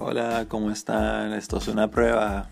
Hola, ¿cómo están? Esto es una prueba.